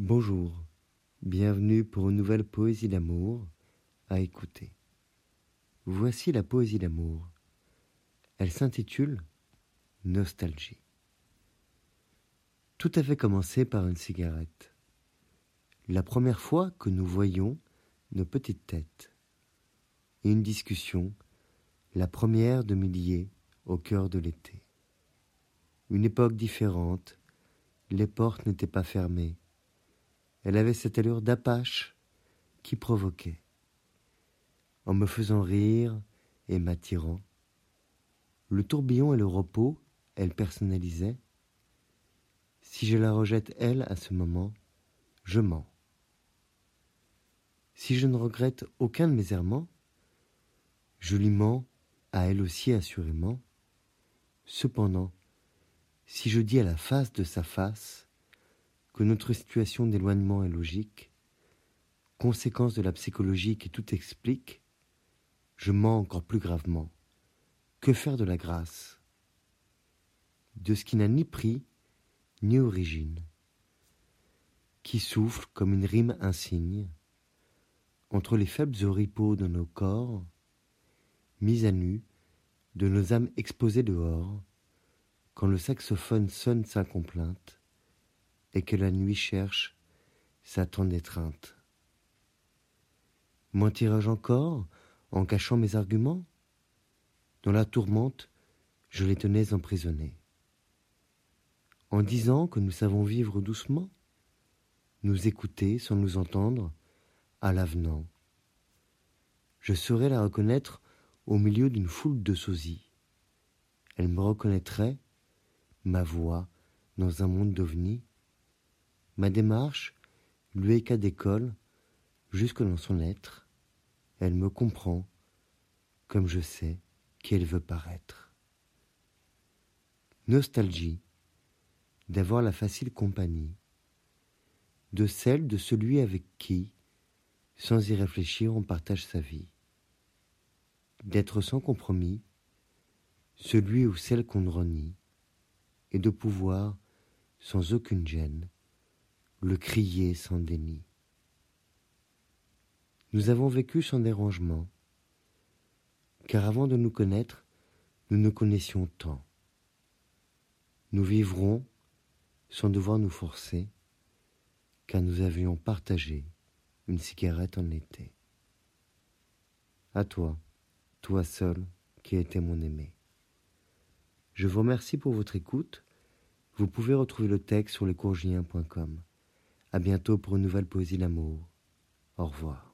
Bonjour, bienvenue pour une nouvelle poésie d'amour à écouter. Voici la poésie d'amour. Elle s'intitule Nostalgie. Tout avait commencé par une cigarette. La première fois que nous voyions nos petites têtes. Une discussion, la première de milliers au cœur de l'été. Une époque différente, les portes n'étaient pas fermées. Elle avait cette allure d'apache qui provoquait. En me faisant rire et m'attirant, le tourbillon et le repos, elle personnalisait. Si je la rejette, elle, à ce moment, je mens. Si je ne regrette aucun de mes errements, je lui mens à elle aussi assurément. Cependant, si je dis à la face de sa face que notre situation d'éloignement est logique, conséquence de la psychologie qui tout explique, je mens encore plus gravement. Que faire de la grâce? De ce qui n'a ni prix ni origine, qui souffle comme une rime insigne, entre les faibles oripeaux de nos corps, mis à nu, de nos âmes exposées dehors, quand le saxophone sonne sa complainte, et que la nuit cherche sa tendre étreinte. Mentirais-je encore en cachant mes arguments Dans la tourmente, je les tenais emprisonnés. En disant que nous savons vivre doucement, nous écouter sans nous entendre, à l'avenant. Je saurais la reconnaître au milieu d'une foule de sosies. Elle me reconnaîtrait, ma voix, dans un monde d'ovnis. Ma démarche lui est cas d'école, jusque dans son être. Elle me comprend, comme je sais qu'elle veut paraître. Nostalgie d'avoir la facile compagnie de celle de celui avec qui, sans y réfléchir, on partage sa vie. D'être sans compromis, celui ou celle qu'on renie, et de pouvoir, sans aucune gêne, le crier sans déni. Nous avons vécu sans dérangement, car avant de nous connaître, nous ne connaissions tant. Nous vivrons sans devoir nous forcer, car nous avions partagé une cigarette en été. À toi, toi seul qui étais mon aimé. Je vous remercie pour votre écoute. Vous pouvez retrouver le texte sur lescourgiens.com. À bientôt pour une nouvelle poésie d'amour. Au revoir.